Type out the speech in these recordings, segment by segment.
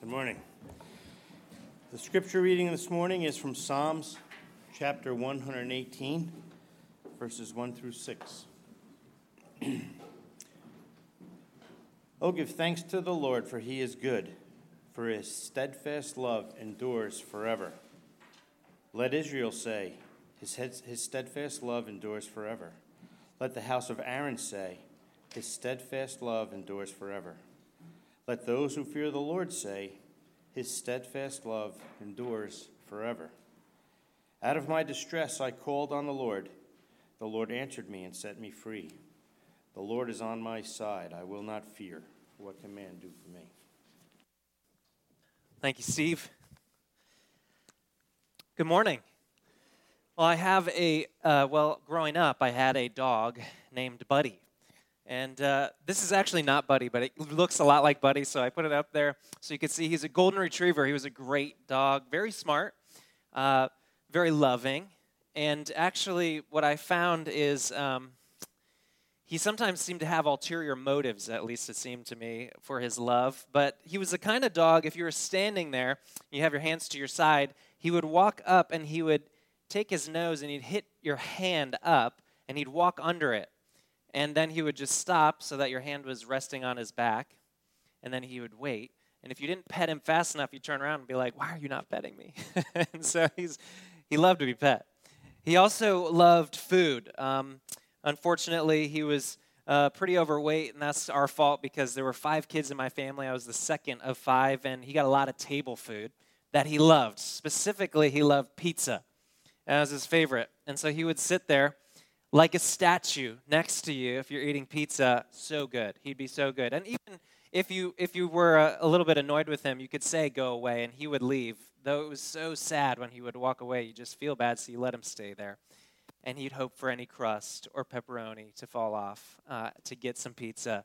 Good morning. The scripture reading this morning is from Psalms chapter 118, verses 1 through 6. oh, give thanks to the Lord, for he is good, for his steadfast love endures forever. Let Israel say, his, his steadfast love endures forever. Let the house of Aaron say, his steadfast love endures forever. Let those who fear the Lord say, His steadfast love endures forever. Out of my distress I called on the Lord. The Lord answered me and set me free. The Lord is on my side. I will not fear. What can man do for me? Thank you, Steve. Good morning. Well, I have a, uh, well, growing up, I had a dog named Buddy. And uh, this is actually not Buddy, but it looks a lot like Buddy, so I put it up there so you can see he's a golden retriever. He was a great dog, very smart, uh, very loving. And actually, what I found is um, he sometimes seemed to have ulterior motives, at least it seemed to me, for his love. But he was the kind of dog, if you were standing there, you have your hands to your side, he would walk up and he would take his nose and he'd hit your hand up and he'd walk under it and then he would just stop so that your hand was resting on his back. And then he would wait. And if you didn't pet him fast enough, you'd turn around and be like, Why are you not petting me? and so he's, he loved to be pet. He also loved food. Um, unfortunately, he was uh, pretty overweight, and that's our fault because there were five kids in my family. I was the second of five, and he got a lot of table food that he loved. Specifically, he loved pizza. That was his favorite. And so he would sit there like a statue next to you if you're eating pizza so good. He'd be so good. And even if you if you were a, a, little bit annoyed with him you could say go away and he would leave. Though it was so sad when he would walk away you just feel bad so you let him stay there. And he'd hope for any crust or pepperoni to fall off uh, to get some pizza.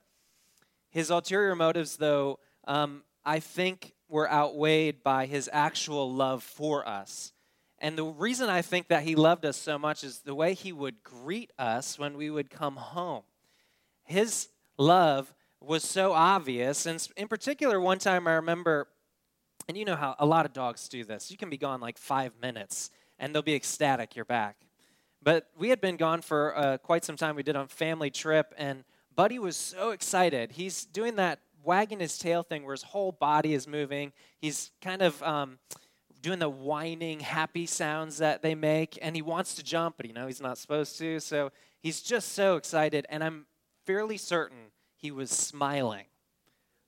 His ulterior motives though um, i think were outweighed by his actual love for us and the reason I think that he loved us so much is the way he would greet us when we would come home. His love was so obvious. And in particular, one time I remember, and you know how a lot of dogs do this. You can be gone like five minutes and they'll be ecstatic you're back. But we had been gone for uh, quite some time. We did a family trip, and Buddy was so excited. He's doing that wagging his tail thing where his whole body is moving. He's kind of. Um, doing the whining, happy sounds that they make, and he wants to jump, but you know he's not supposed to. So he's just so excited, and I'm fairly certain he was smiling.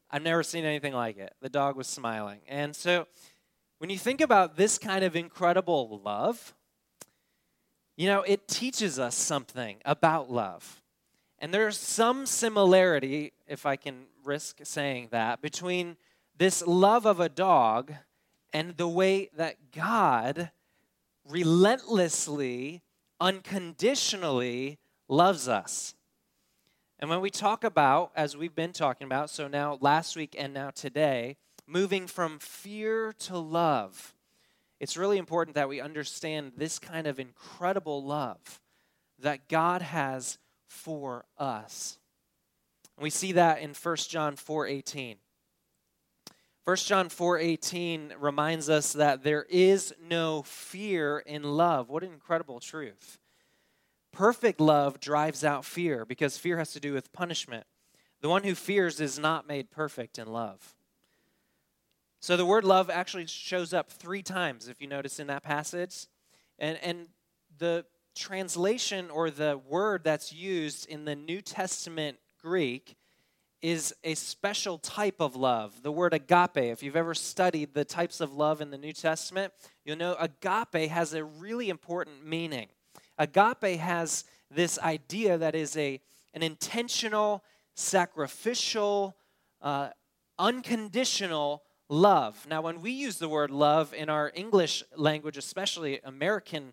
I've never seen anything like it. The dog was smiling. And so when you think about this kind of incredible love, you know, it teaches us something about love. And there's some similarity, if I can risk saying that, between this love of a dog and the way that God relentlessly, unconditionally loves us. And when we talk about, as we've been talking about, so now last week and now today, moving from fear to love, it's really important that we understand this kind of incredible love that God has for us. we see that in 1 John 4 18. 1 John 4:18 reminds us that there is no fear in love. What an incredible truth. Perfect love drives out fear because fear has to do with punishment. The one who fears is not made perfect in love. So the word love actually shows up 3 times if you notice in that passage. And and the translation or the word that's used in the New Testament Greek is a special type of love. The word agape, if you've ever studied the types of love in the New Testament, you'll know agape has a really important meaning. Agape has this idea that is a, an intentional, sacrificial, uh, unconditional love. Now, when we use the word love in our English language, especially American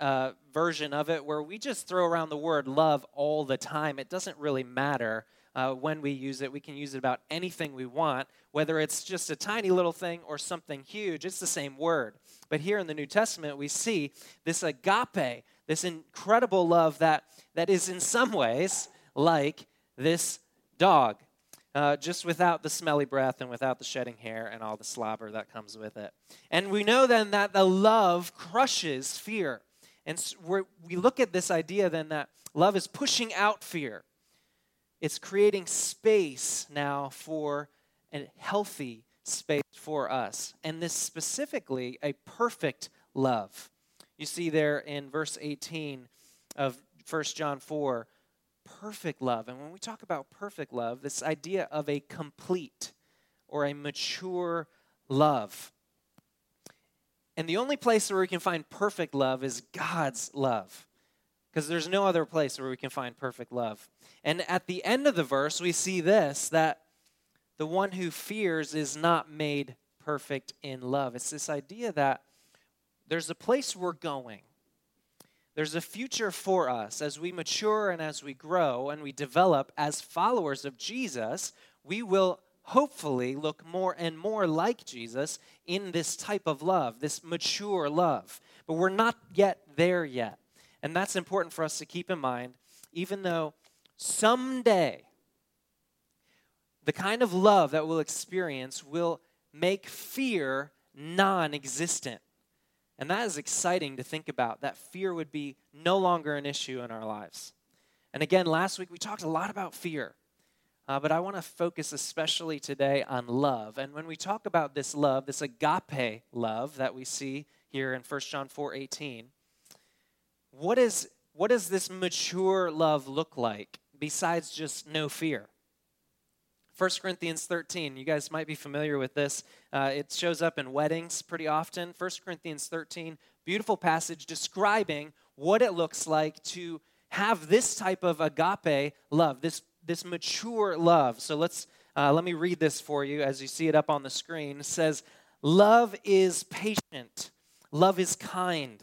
uh, version of it, where we just throw around the word love all the time, it doesn't really matter uh, when we use it. We can use it about anything we want, whether it's just a tiny little thing or something huge. It's the same word. But here in the New Testament, we see this agape, this incredible love that, that is in some ways like this dog. uh, just without the smelly breath and without the shedding hair and all the slobber that comes with it. And we know then that the love crushes fear. And we look at this idea then that love is pushing out fear. It's creating space now for a healthy space for us. And this specifically a perfect love. You see there in verse 18 of 1 John 4 perfect love. And when we talk about perfect love, this idea of a complete or a mature love. And the only place where we can find perfect love is God's love. Because there's no other place where we can find perfect love. And at the end of the verse, we see this that the one who fears is not made perfect in love. It's this idea that there's a place we're going there's a future for us as we mature and as we grow and we develop as followers of Jesus. We will hopefully look more and more like Jesus in this type of love, this mature love. But we're not yet there yet. And that's important for us to keep in mind, even though someday the kind of love that we'll experience will make fear non existent. And that is exciting to think about, that fear would be no longer an issue in our lives. And again, last week we talked a lot about fear, uh, but I want to focus especially today on love. And when we talk about this love, this agape love that we see here in 1 John 4 18, what, is, what does this mature love look like besides just no fear? 1 Corinthians 13, you guys might be familiar with this. Uh, it shows up in weddings pretty often. 1 Corinthians 13, beautiful passage describing what it looks like to have this type of agape love, this, this mature love. So let's uh, let me read this for you as you see it up on the screen. It says, Love is patient, love is kind.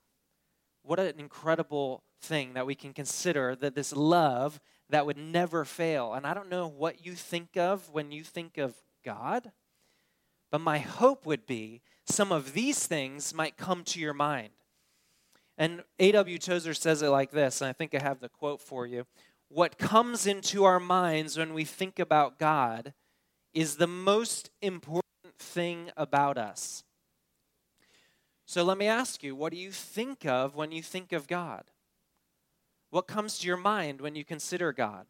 What an incredible thing that we can consider that this love that would never fail. And I don't know what you think of when you think of God, but my hope would be some of these things might come to your mind. And A.W. Tozer says it like this, and I think I have the quote for you. What comes into our minds when we think about God is the most important thing about us. So let me ask you, what do you think of when you think of God? What comes to your mind when you consider God?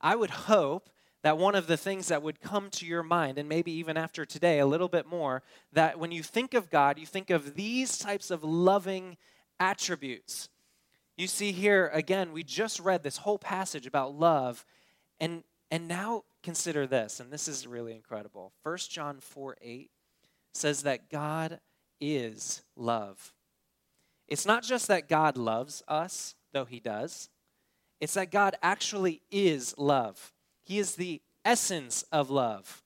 I would hope that one of the things that would come to your mind, and maybe even after today a little bit more, that when you think of God, you think of these types of loving attributes. You see here, again, we just read this whole passage about love, and, and now consider this, and this is really incredible. 1 John 4 8 says that God is love. It's not just that God loves us, though he does. It's that God actually is love. He is the essence of love.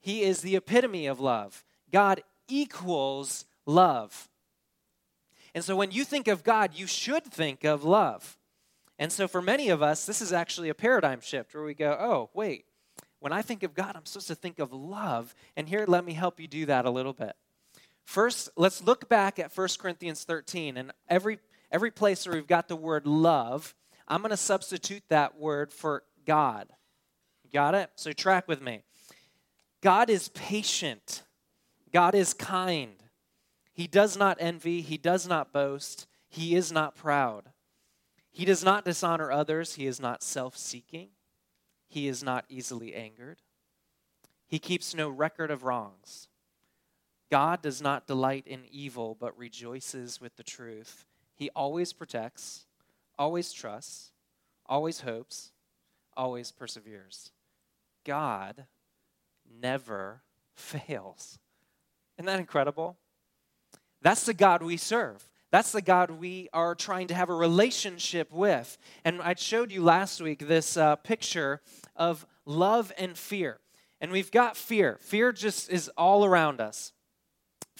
He is the epitome of love. God equals love. And so when you think of God, you should think of love. And so for many of us, this is actually a paradigm shift where we go, oh, wait, when I think of God, I'm supposed to think of love. And here, let me help you do that a little bit. First, let's look back at 1 Corinthians 13. And every every place where we've got the word love, I'm going to substitute that word for God. Got it? So track with me. God is patient. God is kind. He does not envy. He does not boast. He is not proud. He does not dishonor others. He is not self seeking. He is not easily angered. He keeps no record of wrongs. God does not delight in evil, but rejoices with the truth. He always protects, always trusts, always hopes, always perseveres. God never fails. Isn't that incredible? That's the God we serve. That's the God we are trying to have a relationship with. And I showed you last week this uh, picture of love and fear. And we've got fear. Fear just is all around us.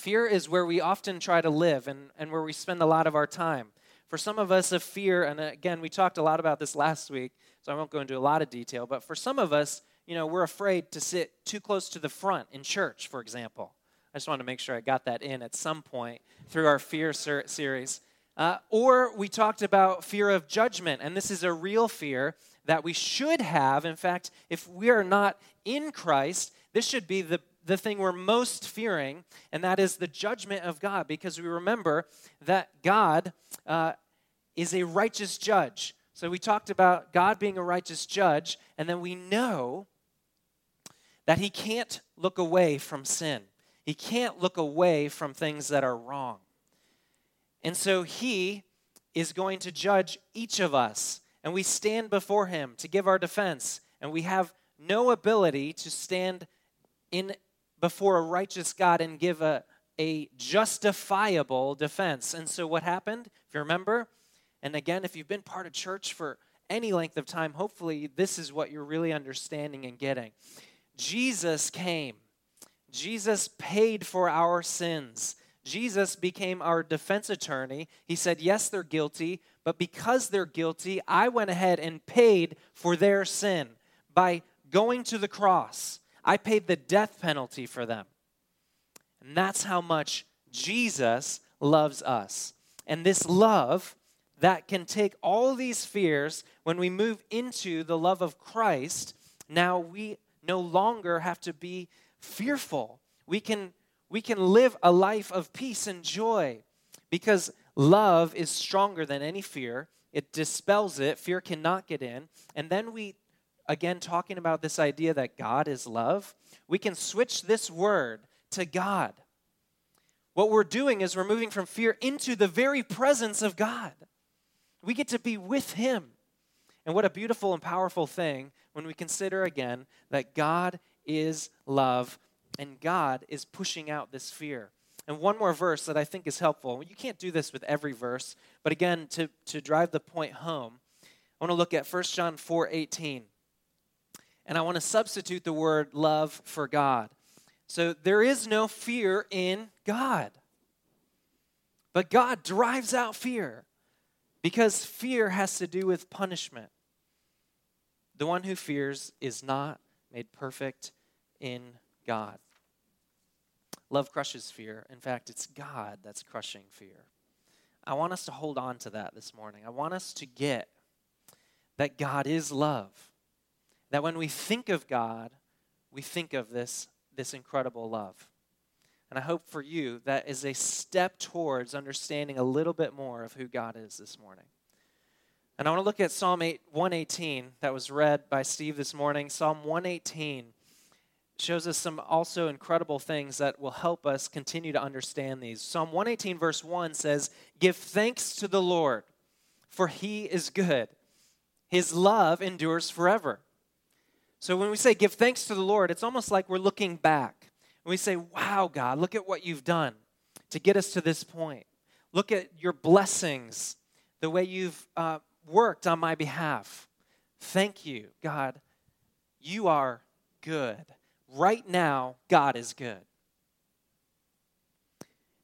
Fear is where we often try to live and, and where we spend a lot of our time. For some of us, a fear, and again, we talked a lot about this last week, so I won't go into a lot of detail, but for some of us, you know, we're afraid to sit too close to the front in church, for example. I just wanted to make sure I got that in at some point through our fear ser- series. Uh, or we talked about fear of judgment, and this is a real fear that we should have. In fact, if we are not in Christ, this should be the, the thing we're most fearing, and that is the judgment of God, because we remember that God uh, is a righteous judge. So we talked about God being a righteous judge, and then we know that He can't look away from sin. He can't look away from things that are wrong. And so He is going to judge each of us and we stand before him to give our defense, and we have no ability to stand in before a righteous God and give a, a justifiable defense. And so what happened? If you remember, and again, if you've been part of church for any length of time, hopefully this is what you're really understanding and getting. Jesus came. Jesus paid for our sins. Jesus became our defense attorney. He said, Yes, they're guilty, but because they're guilty, I went ahead and paid for their sin by going to the cross. I paid the death penalty for them. And that's how much Jesus loves us. And this love that can take all these fears when we move into the love of Christ, now we no longer have to be fearful. We can we can live a life of peace and joy because love is stronger than any fear. It dispels it, fear cannot get in. And then we, again, talking about this idea that God is love, we can switch this word to God. What we're doing is we're moving from fear into the very presence of God. We get to be with Him. And what a beautiful and powerful thing when we consider again that God is love and God is pushing out this fear. And one more verse that I think is helpful. You can't do this with every verse, but again, to, to drive the point home, I want to look at 1 John 4 18. And I want to substitute the word love for God. So there is no fear in God. But God drives out fear because fear has to do with punishment. The one who fears is not made perfect in God. Love crushes fear. In fact, it's God that's crushing fear. I want us to hold on to that this morning. I want us to get that God is love. That when we think of God, we think of this, this incredible love. And I hope for you that is a step towards understanding a little bit more of who God is this morning. And I want to look at Psalm 8, 118 that was read by Steve this morning. Psalm 118 shows us some also incredible things that will help us continue to understand these. Psalm 118, verse 1 says, Give thanks to the Lord, for he is good. His love endures forever. So when we say give thanks to the Lord, it's almost like we're looking back. And we say, Wow, God, look at what you've done to get us to this point. Look at your blessings, the way you've uh, worked on my behalf. Thank you, God. You are good right now, God is good.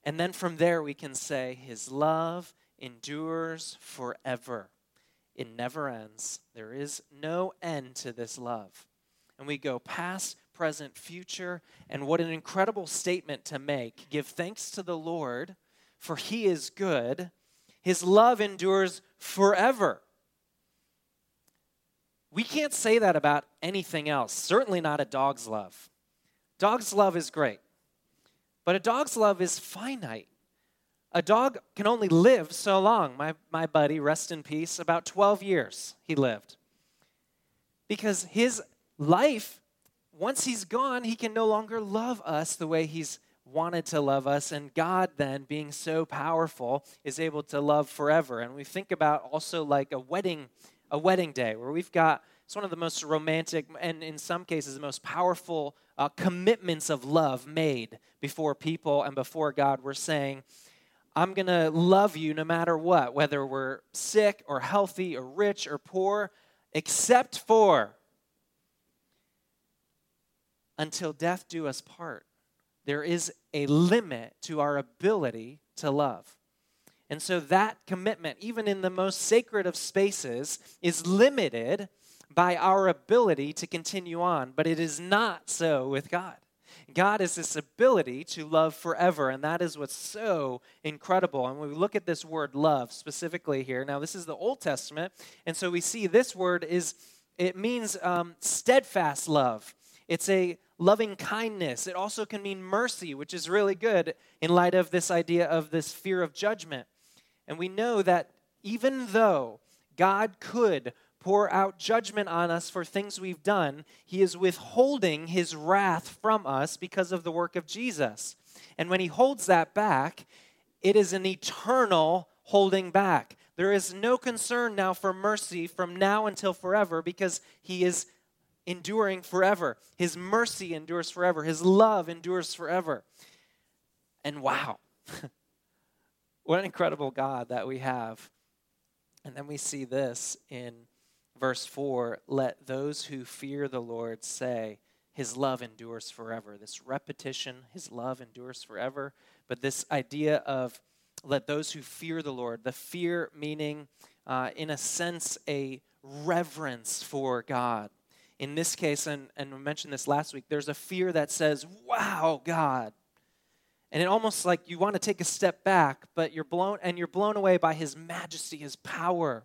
And then from there, we can say, His love endures forever. It never ends. There is no end to this love. And we go past, present, future. And what an incredible statement to make. Give thanks to the Lord, for He is good. His love endures forever. We can't say that about anything else, certainly not a dog's love. Dog's love is great, but a dog's love is finite. A dog can only live so long. My, my buddy, rest in peace, about 12 years he lived. Because his life, once he's gone, he can no longer love us the way he's wanted to love us. And God, then, being so powerful, is able to love forever. And we think about also like a wedding a wedding day where we've got it's one of the most romantic and in some cases the most powerful uh, commitments of love made before people and before god we're saying i'm going to love you no matter what whether we're sick or healthy or rich or poor except for until death do us part. There is a limit to our ability to love. And so that commitment, even in the most sacred of spaces, is limited by our ability to continue on. But it is not so with God. God is this ability to love forever, and that is what's so incredible. And when we look at this word love specifically here, now this is the Old Testament, and so we see this word is it means um, steadfast love. It's a loving kindness. It also can mean mercy, which is really good in light of this idea of this fear of judgment. And we know that even though God could pour out judgment on us for things we've done, he is withholding his wrath from us because of the work of Jesus. And when he holds that back, it is an eternal holding back. There is no concern now for mercy from now until forever because he is enduring forever. His mercy endures forever. His love endures forever. And wow, what an incredible God that we have. And then we see this in verse 4 let those who fear the Lord say, His love endures forever. This repetition, His love endures forever. But this idea of let those who fear the Lord, the fear meaning, uh, in a sense, a reverence for God. In this case, and, and we mentioned this last week, there's a fear that says, Wow, God. And it almost like you want to take a step back, but you're blown and you're blown away by his majesty, his power,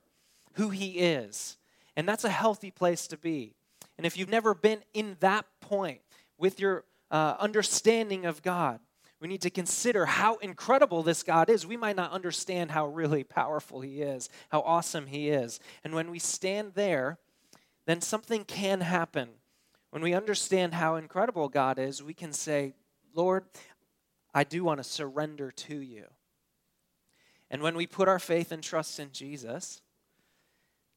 who he is. And that's a healthy place to be. And if you've never been in that point with your uh, understanding of God, we need to consider how incredible this God is. We might not understand how really powerful He is, how awesome He is. And when we stand there, then something can happen. When we understand how incredible God is, we can say, Lord, I do want to surrender to you. And when we put our faith and trust in Jesus,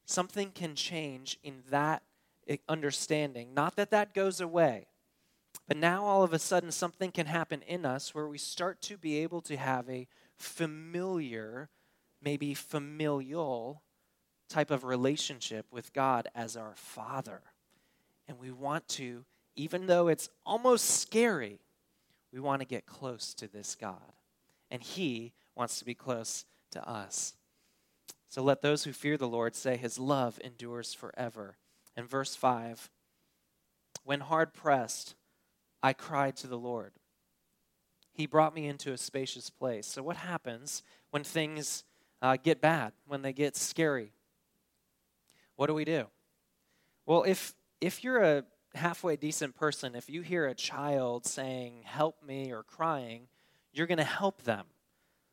something can change in that understanding. Not that that goes away, but now all of a sudden, something can happen in us where we start to be able to have a familiar, maybe familial type of relationship with God as our Father. And we want to, even though it's almost scary, we want to get close to this God. And He wants to be close to us. So let those who fear the Lord say, His love endures forever. And verse 5 When hard pressed, I cried to the Lord. He brought me into a spacious place. So, what happens when things uh, get bad, when they get scary? What do we do? Well, if, if you're a halfway decent person, if you hear a child saying, Help me, or crying, you're going to help them.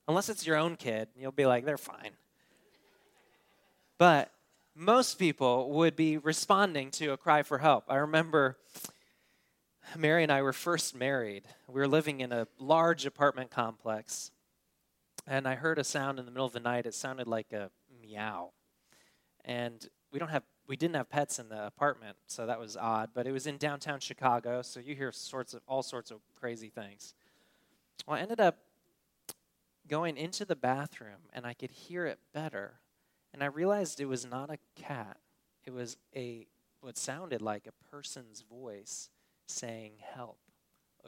Unless it's your own kid, you'll be like, They're fine. But most people would be responding to a cry for help. I remember Mary and I were first married. We were living in a large apartment complex, and I heard a sound in the middle of the night. It sounded like a meow. And we don't have we didn't have pets in the apartment, so that was odd, but it was in downtown Chicago, so you hear sorts of all sorts of crazy things. Well, I ended up going into the bathroom and I could hear it better. And I realized it was not a cat. It was a what sounded like a person's voice saying help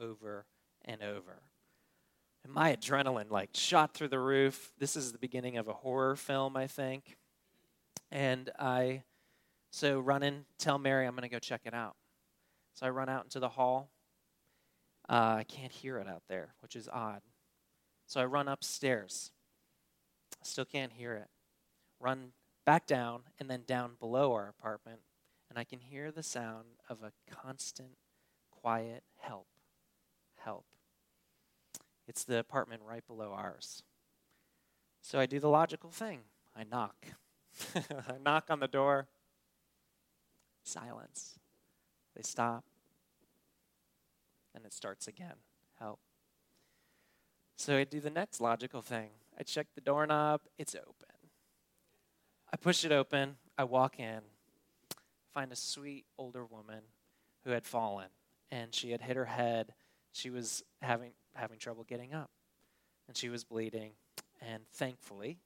over and over. And my adrenaline like shot through the roof. This is the beginning of a horror film, I think. And I so run in, tell Mary I'm going to go check it out. So I run out into the hall. Uh, I can't hear it out there, which is odd. So I run upstairs. I Still can't hear it. Run back down and then down below our apartment, and I can hear the sound of a constant quiet help. Help. It's the apartment right below ours. So I do the logical thing I knock. I knock on the door. Silence. They stop. And it starts again. Help. So I do the next logical thing. I check the doorknob. It's open. I push it open. I walk in. Find a sweet older woman who had fallen and she had hit her head. She was having having trouble getting up, and she was bleeding. And thankfully,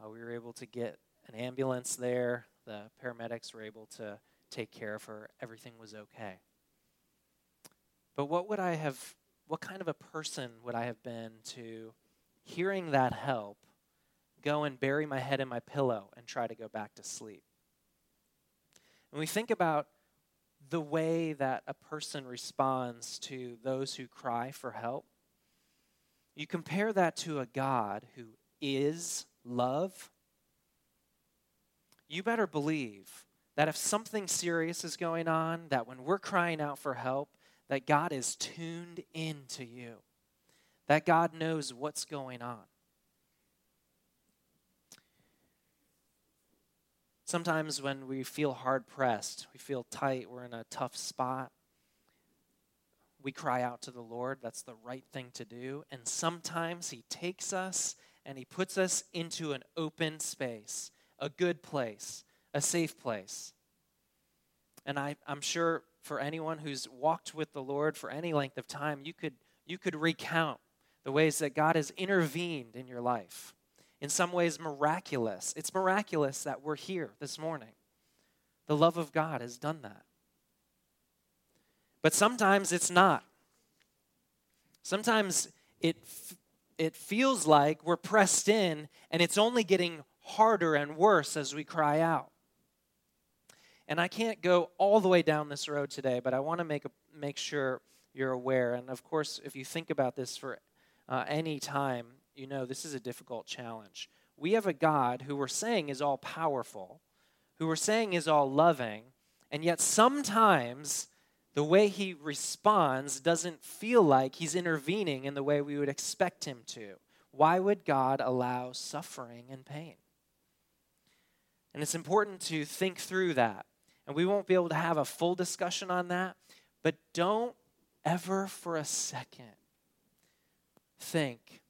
uh, we were able to get an ambulance there. The paramedics were able to take care of her. Everything was okay. But what would I have, what kind of a person would I have been to hearing that help, go and bury my head in my pillow and try to go back to sleep? When we think about the way that a person responds to those who cry for help, you compare that to a God who is love, you better believe that if something serious is going on, that when we're crying out for help, that God is tuned into you, that God knows what's going on. Sometimes when we feel hard pressed, we feel tight, we're in a tough spot, we cry out to the Lord. That's the right thing to do. And sometimes He takes us and He puts us into an open space, a good place, a safe place. And I, I'm sure for anyone who's walked with the Lord for any length of time, you could, you could recount the ways that God has intervened in your life in some ways miraculous. It's miraculous that we're here this morning. The love of God has done that. But sometimes it's not. Sometimes it, it feels like we're pressed in and it's only getting harder and worse as we cry out. And I can't go all the way down this road today, but I want to make, make sure you're aware. And of course, if you think about this for uh, any time, you know this is a difficult challenge. We have a God who we're saying is all powerful, who we're saying is all loving, and yet sometimes the way he responds doesn't feel like he's intervening in the way we would expect him to. Why would God allow suffering and pain? And it's important to think through that. And we won't be able to have a full discussion on that, but don't ever for a second think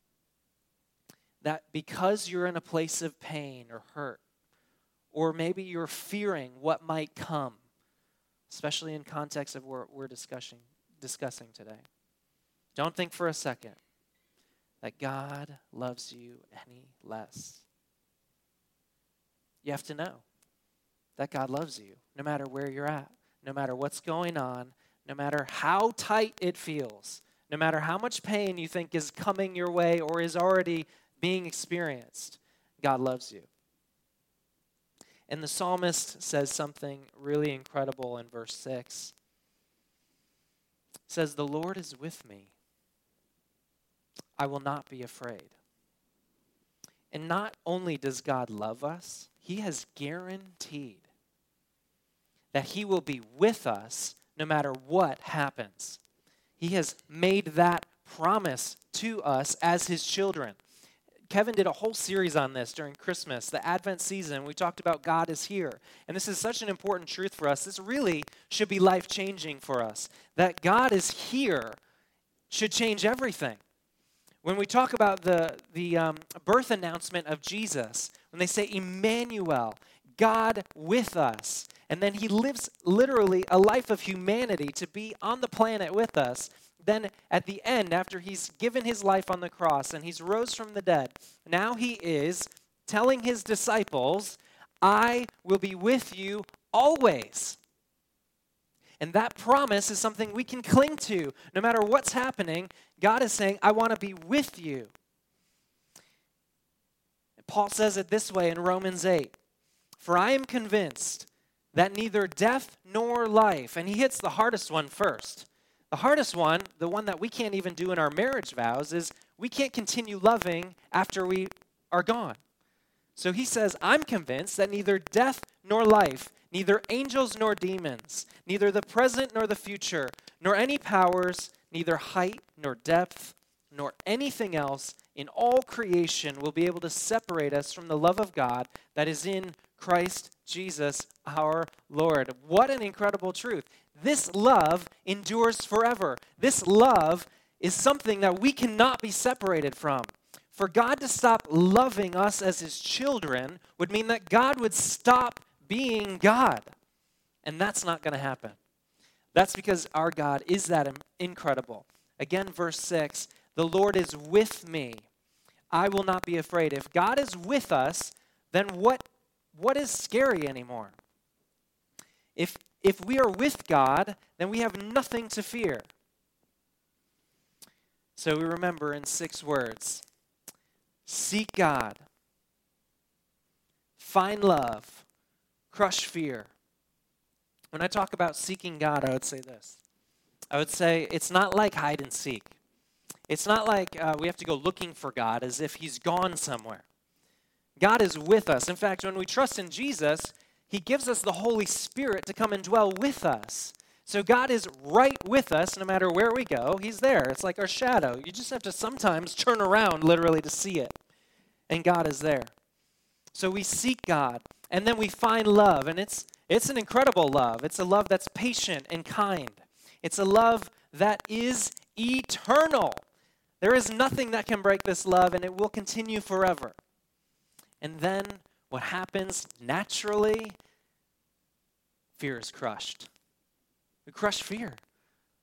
that because you're in a place of pain or hurt, or maybe you're fearing what might come, especially in context of what we're discussing, discussing today, don't think for a second that God loves you any less. You have to know that God loves you no matter where you're at, no matter what's going on, no matter how tight it feels, no matter how much pain you think is coming your way or is already being experienced, God loves you. And the psalmist says something really incredible in verse 6. It says, The Lord is with me. I will not be afraid. And not only does God love us, He has guaranteed that He will be with us no matter what happens. He has made that promise to us as His children. Kevin did a whole series on this during Christmas, the Advent season. We talked about God is here. And this is such an important truth for us. This really should be life changing for us. That God is here should change everything. When we talk about the, the um, birth announcement of Jesus, when they say Emmanuel, God with us, and then he lives literally a life of humanity to be on the planet with us, then at the end, after he's given his life on the cross and he's rose from the dead, now he is telling his disciples, I will be with you always. And that promise is something we can cling to. No matter what's happening, God is saying, I want to be with you. Paul says it this way in Romans 8 For I am convinced that neither death nor life, and he hits the hardest one first the hardest one, the one that we can't even do in our marriage vows, is we can't continue loving after we are gone. So he says, I'm convinced that neither death nor life, neither angels nor demons, neither the present nor the future, nor any powers, neither height nor depth, nor anything else in all creation will be able to separate us from the love of God that is in Christ Jesus our Lord. What an incredible truth. This love endures forever. This love is something that we cannot be separated from. For God to stop loving us as his children would mean that God would stop being God. And that's not going to happen. That's because our God is that incredible. Again, verse 6 The Lord is with me. I will not be afraid. If God is with us, then what, what is scary anymore? If if we are with God, then we have nothing to fear. So we remember in six words seek God, find love, crush fear. When I talk about seeking God, I would say this I would say it's not like hide and seek. It's not like uh, we have to go looking for God as if He's gone somewhere. God is with us. In fact, when we trust in Jesus, He gives us the Holy Spirit to come and dwell with us. So God is right with us no matter where we go. He's there. It's like our shadow. You just have to sometimes turn around literally to see it. And God is there. So we seek God and then we find love and it's it's an incredible love. It's a love that's patient and kind. It's a love that is eternal. There is nothing that can break this love and it will continue forever. And then what happens naturally fear is crushed. We crush fear.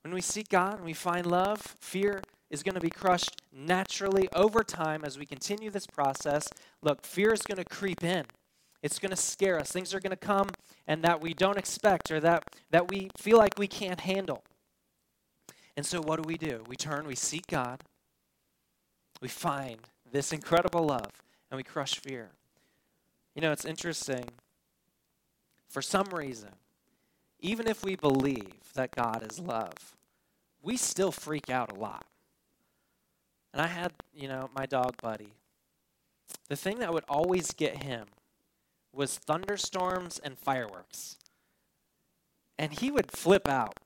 When we seek God and we find love, fear is going to be crushed naturally over time as we continue this process. Look, fear is going to creep in. It's going to scare us. Things are going to come and that we don't expect or that, that we feel like we can't handle. And so, what do we do? We turn, we seek God, we find this incredible love, and we crush fear. You know, it's interesting. For some reason, even if we believe that God is love, we still freak out a lot. And I had, you know, my dog buddy. The thing that would always get him was thunderstorms and fireworks. And he would flip out.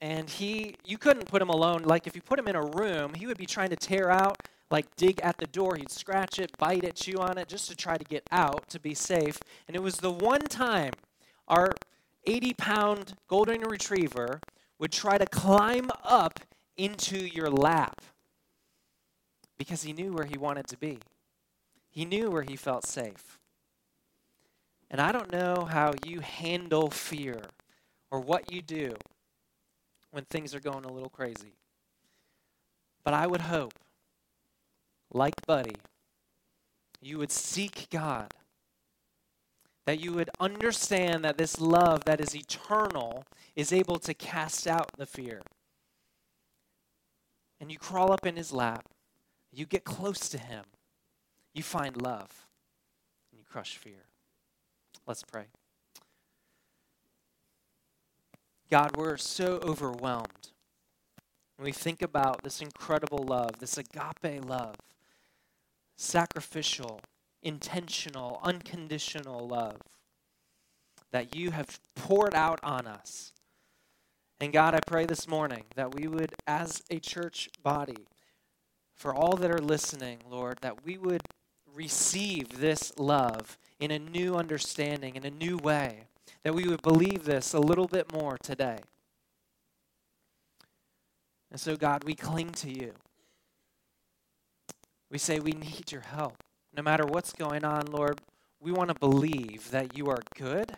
And he you couldn't put him alone. Like if you put him in a room, he would be trying to tear out, like dig at the door. He'd scratch it, bite it, chew on it just to try to get out to be safe. And it was the one time our 80 pound golden retriever would try to climb up into your lap because he knew where he wanted to be. He knew where he felt safe. And I don't know how you handle fear or what you do when things are going a little crazy. But I would hope, like Buddy, you would seek God that you would understand that this love that is eternal is able to cast out the fear. And you crawl up in his lap, you get close to him, you find love, and you crush fear. Let's pray. God, we're so overwhelmed when we think about this incredible love, this agape love, sacrificial, intentional, unconditional love that you have poured out on us. And God, I pray this morning that we would, as a church body, for all that are listening, Lord, that we would receive this love in a new understanding, in a new way, that we would believe this a little bit more today. And so, God, we cling to you. We say we need your help. No matter what's going on, Lord, we want to believe that you are good,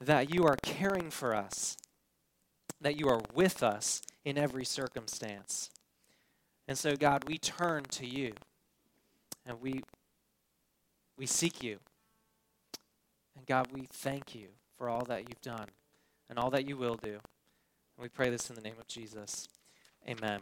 that you are caring for us, that you are with us in every circumstance. And so, God, we turn to you and we, we seek you. And God, we thank you for all that you've done and all that you will do. And we pray this in the name of Jesus. Amen.